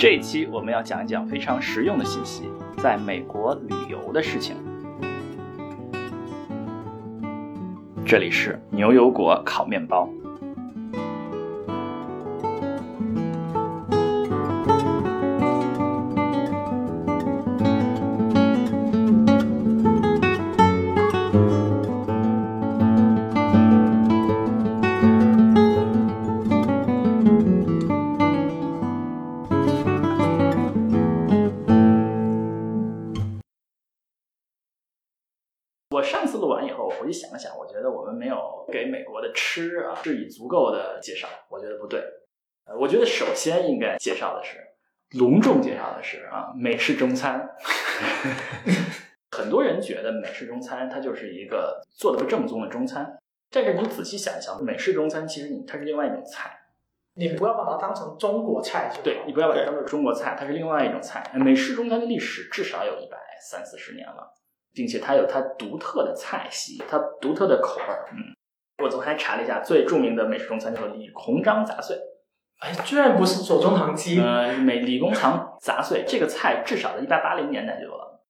这一期我们要讲一讲非常实用的信息，在美国旅游的事情。这里是牛油果烤面包。吃啊是以足够的介绍，我觉得不对。呃，我觉得首先应该介绍的是，隆重介绍的是啊美式中餐。很多人觉得美式中餐它就是一个做的不正宗的中餐，但是你仔细想一想，美式中餐其实你它是另外一种菜。你不要把它当成中国菜就好。对你不要把它当做中国菜，它是另外一种菜。美式中餐的历史至少有一百三四十年了。并且它有它独特的菜系，它独特的口味儿。嗯，我昨天还查了一下，最著名的美食中餐叫做李鸿章杂碎。哎，居然不是左宗棠鸡。呃，美李鸿章杂碎这个菜至少在一八八零年代就有了。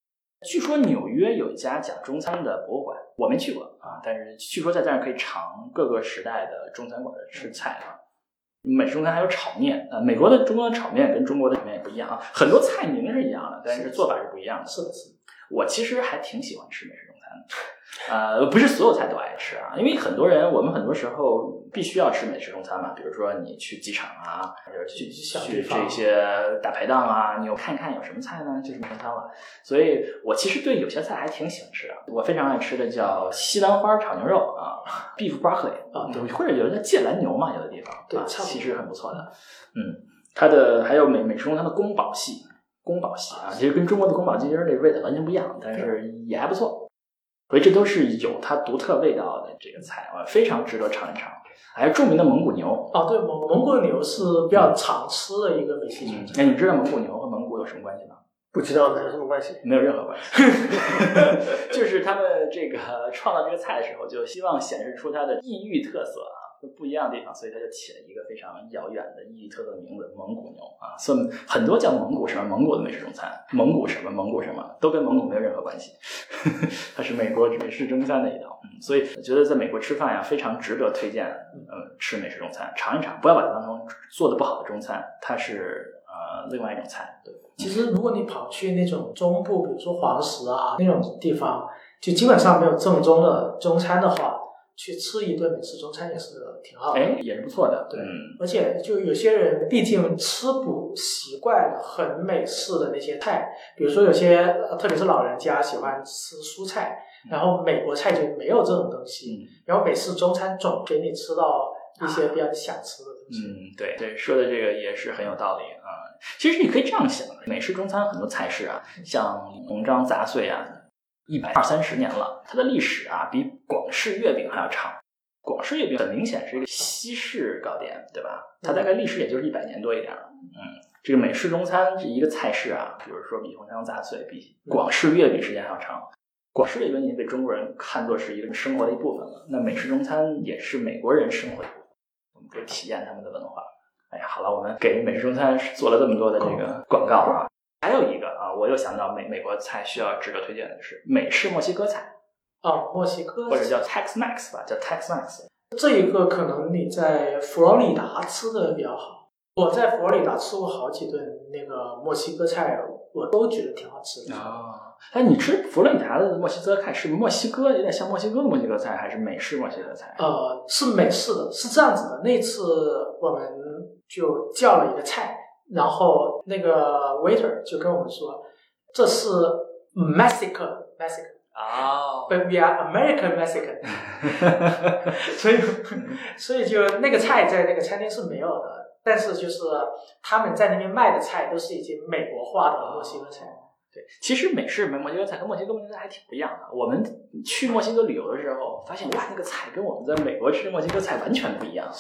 据说纽约有一家讲中餐的博物馆，我没去过啊，但是据说在这儿可以尝各个时代的中餐馆的吃菜啊。美式中餐还有炒面，呃，美国的中国的炒面跟中国的炒面也不一样啊，很多菜名是一样的，但是做法是不一样的。是的，是的。我其实还挺喜欢吃美式中餐的，呃，不是所有菜都爱吃啊，因为很多人，我们很多时候必须要吃美式中餐嘛，比如说你去机场啊，或者去去这些大排档啊，你有看一看有什么菜呢，就是中餐了。所以我其实对有些菜还挺喜欢吃的，我非常爱吃的叫西兰花炒牛肉啊，beef broccoli 啊，或者有人叫芥蓝牛嘛，有的地方对，其实很不错的。嗯，它的还有美美食中餐的宫保系。宫保系啊，其实跟中国的宫保鸡丁这味道完全不一样，但是也还不错。所以这都是有它独特味道的这个菜啊，非常值得尝一尝。还有著名的蒙古牛哦，对，蒙蒙古牛是比较常吃的一个美食。哎，你知道蒙古牛和蒙古有什么关系吗？不知道，有什么关系？没有任何关系。就是他们这个创造这个菜的时候，就希望显示出它的异域特色。不一样的地方，所以他就起了一个非常遥远的意义特色的名字——蒙古牛啊。所以很多叫蒙古什么蒙古的美式中餐，蒙古什么蒙古什么，都跟蒙古没有任何关系。它是美国美式中餐的一道，嗯，所以我觉得在美国吃饭呀，非常值得推荐。嗯，吃美式中餐，尝一尝，不要把它当成做的不好的中餐，它是呃另外一种菜。对，其实如果你跑去那种中部，比如说黄石啊那种地方，就基本上没有正宗的中餐的话。去吃一顿美式中餐也是挺好的，哎，也是不错的。对，而且就有些人毕竟吃不习惯很美式的那些菜，比如说有些特别是老人家喜欢吃蔬菜，然后美国菜就没有这种东西，然后美式中餐总给你吃到一些比较想吃的东西。嗯，对对，说的这个也是很有道理啊。其实你可以这样想，美式中餐很多菜式啊，像红章杂碎啊。一百二三十年了，它的历史啊比广式月饼还要长。广式月饼很明显是一个西式糕点，对吧？它大概历史也就是一百年多一点。嗯，这个美式中餐这一个菜式啊，比如说比红肠杂碎比广式月饼时间还要长。广式月饼已经被中国人看作是一个生活的一部分了，那美式中餐也是美国人生活的一部分，我们可以体验他们的文化。哎呀，好了，我们给美式中餐做了这么多的这个广告啊。还有一个啊，我又想到美美国菜需要值得推荐的就是美式墨西哥菜哦，墨西哥或者叫 Tex-Mex 吧，叫 Tex-Mex。这一个可能你在佛罗里达吃的比较好。我在佛罗里达吃过好几顿那个墨西哥菜，我都觉得挺好吃的哦。哎，你吃佛罗里达的墨西哥菜是墨西哥有点像墨西哥的墨西哥菜，还是美式墨西哥菜？呃，是美式的，是这样子的。那次我们就叫了一个菜。然后那个 waiter 就跟我们说，这是 Mexican Mexican 啊，But we are American Mexican，所以所以就那个菜在那个餐厅是没有的，但是就是他们在那边卖的菜都是已经美国化的墨西哥菜。对，其实美式墨西哥菜跟墨西哥墨西哥菜还挺不一样的。我们去墨西哥旅游的时候，发现哇，那个菜跟我们在美国吃的墨西哥菜完全不一样啊。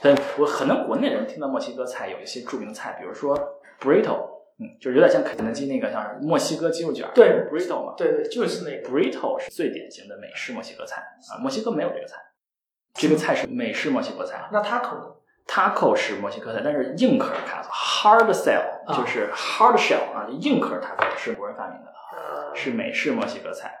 但，我可能国内人听到墨西哥菜有一些著名的菜，比如说 burrito，嗯，就是有点像肯德基那个像墨西哥鸡肉卷，对，burrito 嘛，对对，就是那个 burrito 是最典型的美式墨西哥菜啊。墨西哥没有这个菜，这个菜是美式墨西哥菜。那它可能 taco 是墨西哥菜，但是硬壳塔可 hard shell 啊就是 hard shell 啊，硬壳塔可是国人发明的，啊是美式墨西哥菜。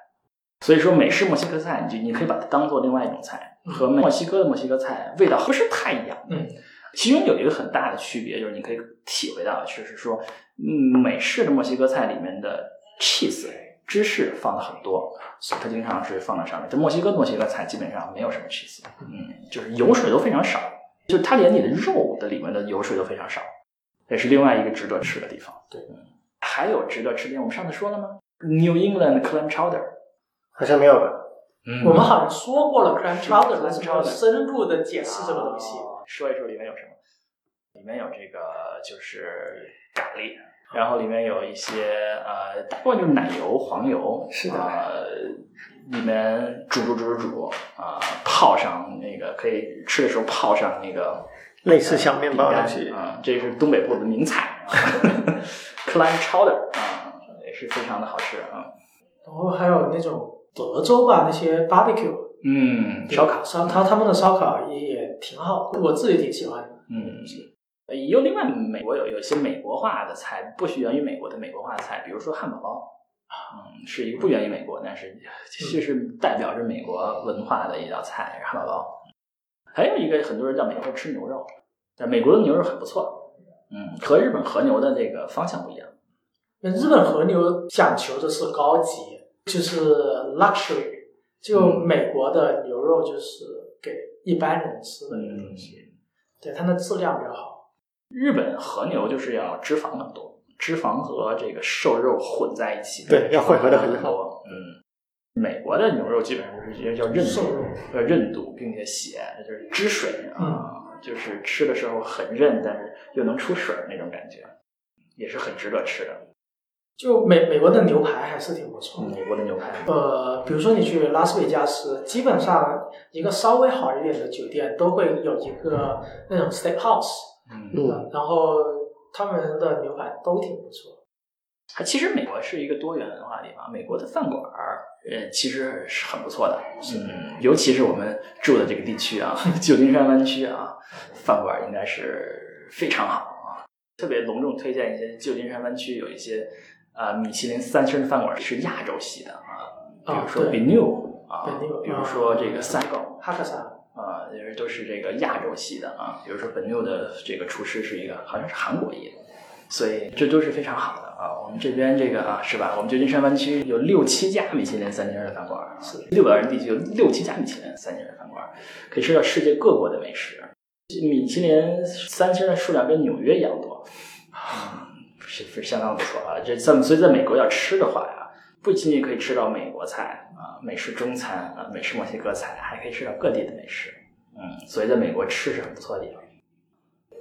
所以说美式墨西哥菜，你就你可以把它当做另外一种菜，和墨西哥的墨西哥菜味道不是太一样。嗯，其中有一个很大的区别，就是你可以体会到，就是说，嗯，美式的墨西哥菜里面的 cheese 芝士放的很多，它经常是放在上面。但墨西哥墨西哥菜基本上没有什么 cheese，嗯，就是油水都非常少，就它连你的肉的里面的油水都非常少，这是另外一个值得吃的地方。对嗯，还有值得吃的地方，我们上次说了吗？New England clam chowder，好像没有吧？嗯我们好像说过了 clam 是 chowder，clam 但是没有 chowder 深入的解释这个东西。啊说一说里面有什么？里面有这个就是咖喱，然后里面有一些呃，大部分就是奶油、黄油，是的呃，里面煮煮煮煮煮啊、泡上那个可以吃的时候泡上那个类似像面包的东西啊、这是东北部的名菜 啊，clam chowder 啊，也是非常的好吃啊，然后还有那种德州吧，那些 barbecue 嗯，烧烤，烧他他们的烧烤也也挺好，我自己挺喜欢的。嗯，也有另外美国有有一些美国化的菜，不需源于美国的美国化的菜，比如说汉堡包，嗯，是一个不源于美国，但是其实代表着美国文化的一道菜，汉堡包。还有一个很多人在美国吃牛肉，但美国的牛肉很不错，嗯，和日本和牛的这个方向不一样。那日本和牛讲求的是高级，就是 luxury，就嗯美国的牛肉就是给一般人吃的一个东西，对它的质量比较好。日本和牛就是要脂肪很多，脂肪和这个瘦肉混在一起，对要混合的很好多。嗯，美国的牛肉基本上就是叫韧度瘦肉，呃韧度，并且血就是汁水嗯啊，就是吃的时候很韧，但是又能出水儿那种感觉，也是很值得吃的。就美美国的牛排还是挺不错的。美国的牛排，呃，比如说你去拉斯维加斯，基本上一个稍微好一点的酒店都会有一个那种 steakhouse，嗯，嗯，然后他们的牛排都挺不错。它其实美国是一个多元文化的地方，美国的饭馆儿，呃，其实是很不错的。嗯，尤其是我们住的这个地区啊，旧金山湾区啊，饭馆儿应该是非常好啊。特别隆重推荐一些旧金山湾区有一些啊、米其林三星的饭馆儿是亚洲系的啊，比如说啊对 Benu 啊比如说这个 Saigon 哈克萨，啊，就是都是这个亚洲系的啊。比如说 Benu 的这个厨师是一个好像是韩国裔的。所以这都是非常好的啊。我们这边这个啊，是吧？我们旧金山湾区有六七家米其林三星的饭馆，是六百人地区有六七家米其林三星的饭馆，可以吃到世界各国的美食。米其林三星的数量跟纽约一样多，啊，是是相当不错啊。这在所以在美国要吃的话呀，不仅仅可以吃到美国菜啊、美式中餐啊、美式墨西哥菜，还可以吃到各地的美食。嗯，所以在美国吃是很不错的地方。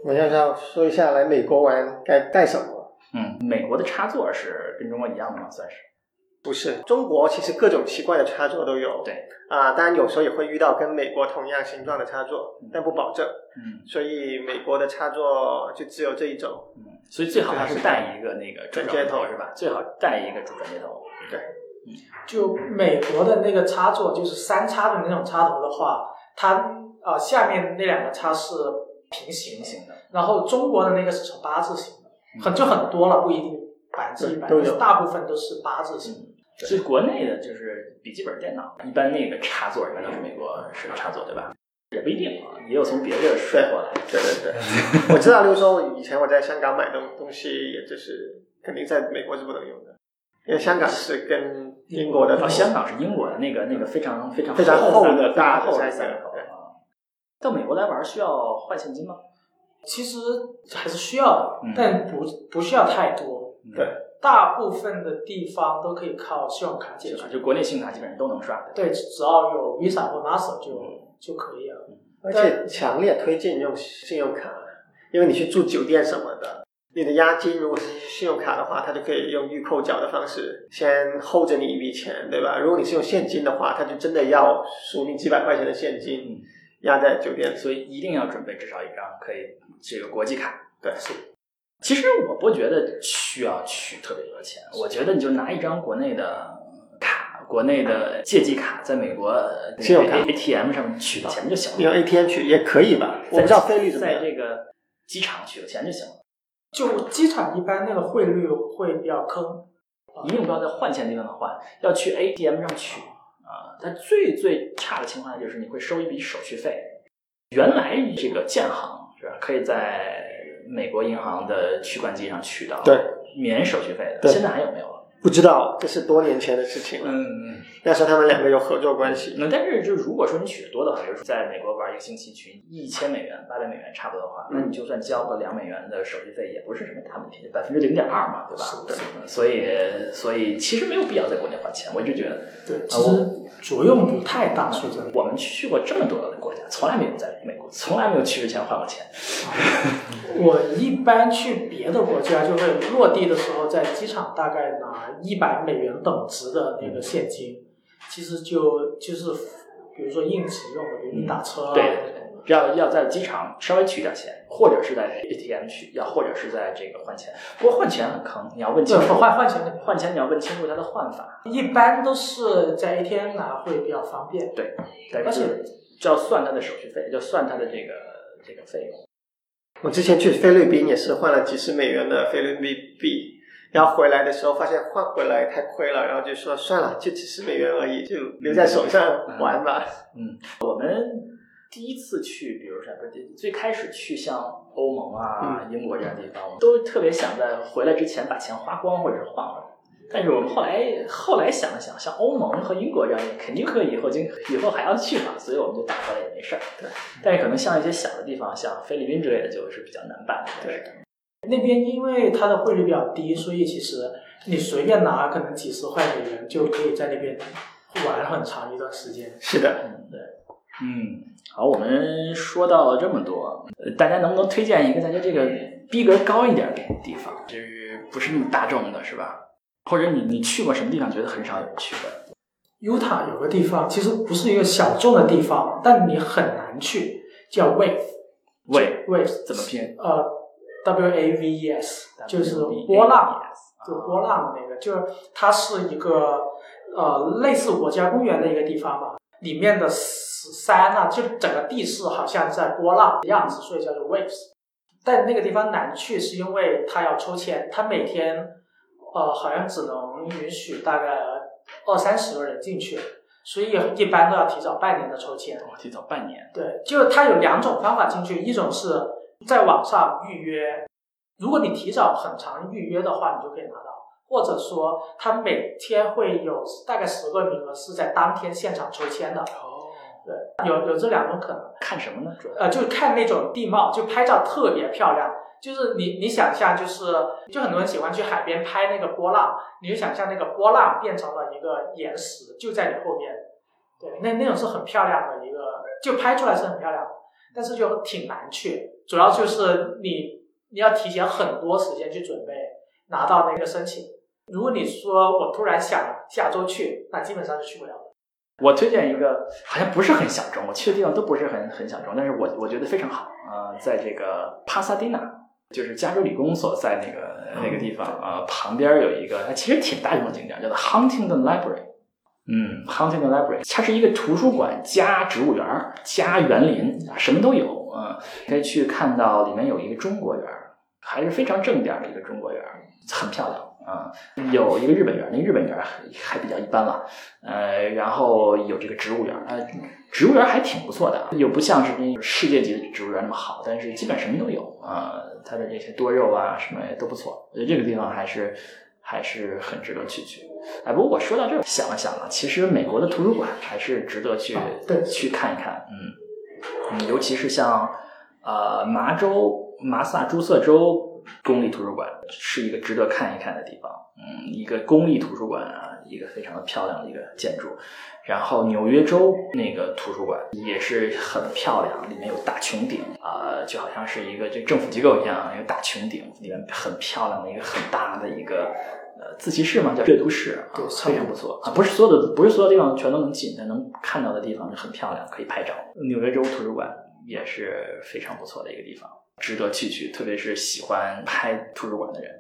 我要要说一下来美国玩该带什么。嗯，美国的插座是跟中国一样的吗？算是。不是，中国其实各种奇怪的插座都有。对啊、当然有时候也会遇到跟美国同样形状的插座，但不保证。嗯所以美国的插座就只有这一种。嗯，所以最好还是带一个那个转接头转接头是吧？最好带一个主转接头。对，就美国的那个插座，就是三插的那种插头的话，它啊、下面那两个叉是平行型，的，然后中国的那个是呈八字形的，很就很多了，不一定百分之一百，都有但是大部分都是八字形。嗯，所以国内的就是笔记本电脑，一般那个插座一般都是美国式的插座，对吧？也不一定啊，也有从别的摔过来。对对对，我知道，就是说以前我在香港买东东西，也就是肯定在美国是不能用的，因为香港是跟英国的哦，香港是英国的那个那个非常非常非常厚的的大的厚的三个对三个头啊。到美国来玩需要换现金吗？其实还是需要的，嗯但不不需要太多。对大部分的地方都可以靠信用卡解决？。就国内信用卡基本上都能刷。对，只要有 Visa 或 Master 就就可以了。而且强烈推荐用信用卡，因为你去住酒店什么的，你的押金如果是信用卡的话，它就可以用预扣缴的方式先 hold 着你一笔钱，对吧？如果你是用现金的话，它就真的要数你几百块钱的现金嗯压在酒店。所以一定要准备至少一张可以这个国际卡。对，其实我不觉得需要取特别多钱，我觉得你就拿一张国内的卡，国内的借记卡在美国呃信用卡 ATM 上面取钱就行了用了，ATM 取也可以吧？我不知道费率怎么样。在这个机场取个钱就行了，就机场一般那个汇率会比较坑，一定不要在换钱地方换，要去 ATM 上取啊。它最最差的情况下就是你会收一笔手续费。原来这个建行是吧，可以在美国银行的取款机上取到对免手续费的，现在还有没有了？不知道，这是多年前的事情了。嗯。那时候他们两个有合作关系。那但是，就如果说你取的多的话，比如说在美国玩一个星期取一千美元、八百美元差不多的话，那你就算交个两美元的手续费，也不是什么大问题，百分之零点二嘛，对吧？是的嗯所以，所以其实没有必要在国内花钱。我一直觉得，对，其实作用不太大，说真的。我们去过这么多的国家，从来没有在美国，从来没有去之前花过钱。我一般去别的国家，就会落地的时候在机场大概拿一百美元等值的那个现金，其实就就是比如说应急用的，比如你打车啊，对对对要要在机场稍微取点钱，或者是在 ATM 取，要或者是在这个换钱。不过换钱很坑，你要问清，楚换换钱换钱你要问清楚它的换法。一般都是在 ATM 拿会比较方便。对，但而且是就要算它的手续费，就算它的这个这个费用。我之前去菲律宾也是换了几十美元的菲律宾币，然后回来的时候发现换回来太亏了，然后就说算了，就几十美元而已，就留在手上玩吧。嗯，我们第一次去，比如说不是最开始去像欧盟啊、英国这样的地方，我们都特别想在回来之前把钱花光或者是换回来。但是我们后来后来想了想，像欧盟和英国这样的，肯定可以以后经以后还要去嘛，所以我们就打回来也没事儿。对，但是可能像一些小的地方，像菲律宾之类的，就是比较难办的。对，那边因为它的汇率比较低，所以其实你随便拿可能几十块美元就可以在那边玩很长一段时间。是的，嗯，对，嗯，好，我们说到了这么多，呃大家能不能推荐一个大家这个逼格高一点的地方，就是不是那么大众的，是吧？或者你你去过什么地方，觉得很少有人去的？Utah 有个地方其实不是一个小众的地方，但你很难去，叫 Wave。Wave Wave 怎么拼？呃，W A V E S，就是波浪，就啊波浪的那个，就是它是一个呃类似国家公园的一个地方吧，里面的山啊，就整个地势好像在波浪的样子，所以叫做 waves。但那个地方难去，是因为它要抽签，它每天呃好像只能允许大概二三十个人进去，所以一般都要提早半年的抽签。哦提早半年。对，就它有两种方法进去，一种是在网上预约，如果你提早很长预约的话，你就可以拿到；或者说他每天会有大概十个名额是在当天现场抽签的。哦，对，有有这两种可能。看什么呢？主要呃，就看那种地貌，就拍照特别漂亮。就是你你想象，就是就很多人喜欢去海边拍那个波浪，你就想象那个波浪变成了一个岩石，就在你后面。对，那那种是很漂亮的一个，就拍出来是很漂亮的，但是就挺难去，主要就是你你要提前很多时间去准备拿到那个申请。如果你说我突然想下周去，那基本上是去不了的。我推荐一个，好像不是很小众，我去的地方都不是很 很小众，但是我我觉得非常好啊、呃在这个帕萨迪纳，就是加州理工所在那个那个地方啊、呃旁边有一个，它其实挺大众的景点，叫做 Huntington Library。嗯，hunting Library，它是一个图书馆加植物园加园林，什么都有啊、可以去看到里面有一个中国园，还是非常正点的一个中国园，很漂亮啊、有一个日本园，那日本园还还比较一般了。呃，然后有这个植物园，呃，植物园还挺不错的，又不像是那世界级的植物园那么好，但是基本什么都有啊、它的这些多肉啊什么也都不错，我觉得这个地方还是还是很值得去去。哎，不过我说到这儿，想了想啊，其实美国的图书馆还是值得去、对去看一看，嗯嗯，尤其是像呃麻州麻萨诸塞州公立图书馆是一个值得看一看的地方，嗯，一个公立图书馆啊，一个非常的漂亮的一个建筑。然后纽约州那个图书馆也是很漂亮，里面有大穹顶啊、就好像是一个这政府机构一样，一个大穹顶，里面很漂亮的一个很大的一个呃自习室嘛，叫阅读室非常不错啊。不是所有的不是所有地方全都能进，但能看到的地方就很漂亮，可以拍照。纽约州图书馆也是非常不错的一个地方，值得去去，特别是喜欢拍图书馆的人。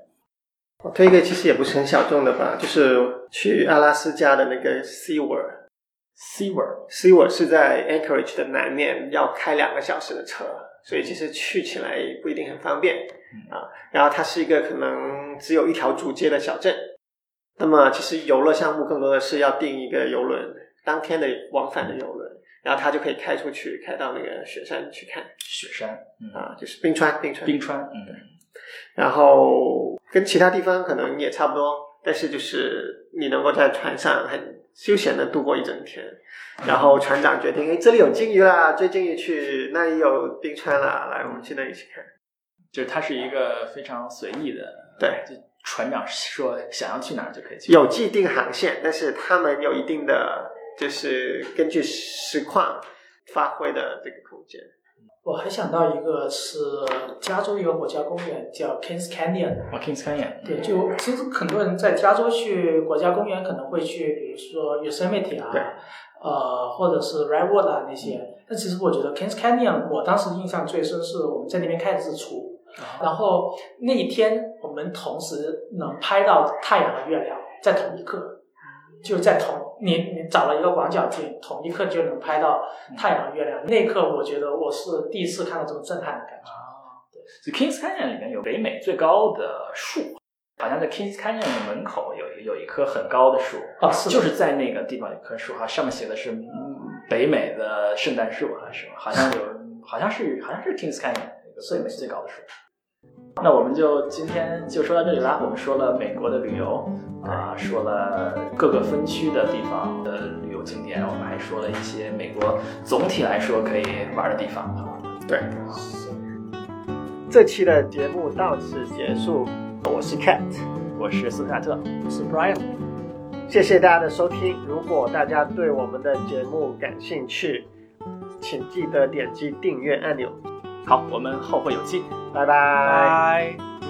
我推一个其实也不是很小众的吧，就是去阿拉斯加的那个。SeaWorld SeaWorld 是在 Anchorage 的南面，要开两个小时的车，所以其实去起来不一定很方便啊。然后它是一个可能只有一条主街的小镇。那么其实游乐项目更多的是要订一个游轮，当天的往返的游轮，然后它就可以开出去，开到那个雪山去看雪山，嗯，啊，就是冰川，冰川，冰川，嗯，然后跟其他地方可能也差不多，但是就是你能够在船上很休闲的度过一整天，然后船长决定，哎，这里有鲸鱼啦，追鲸鱼去，那里有冰川啦，来，我们去那里去看。就是它是一个非常随意的，对，就船长说想要去哪儿就可以去，有既定航线，但是他们有一定的就是根据实况发挥的这个空间。我还想到一个是加州一个国家公园叫 Kings Canyon，哦，Kings Canyon，对，就其实很多人在加州去国家公园可能会去，比如说 Yosemite 啊，呃，或者是 Redwood 啊那些。但其实我觉得 Kings Canyon，我当时印象最深是我们在那边看日出，然后那一天我们同时能拍到太阳和月亮在同一刻，就在同你你找了一个广角镜，同一刻就能拍到太阳月亮。那一刻我觉得我是第一次看到这么震撼的感觉。啊，对，所以 Kings Canyon 里面有北美最高的树，好像在 Kings Canyon 的门口有有一棵很高的树，哦是就是在那个地方有棵树哈，上面写的是嗯北美的圣诞树还是什么，好像有，好像是好像是 Kings Canyon 那个北美最高的树。那我们就今天就说到这里啦。我们说了美国的旅游啊、说了各个分区的地方的旅游景点，我们还说了一些美国总体来说可以玩的地方，好吧？对，这期的节目到此结束，我是 Cat。我是斯卡特，我是 Brian。谢谢大家的收听。如果大家对我们的节目感兴趣，请记得点击订阅按钮。好，我们后会有期。拜拜。拜。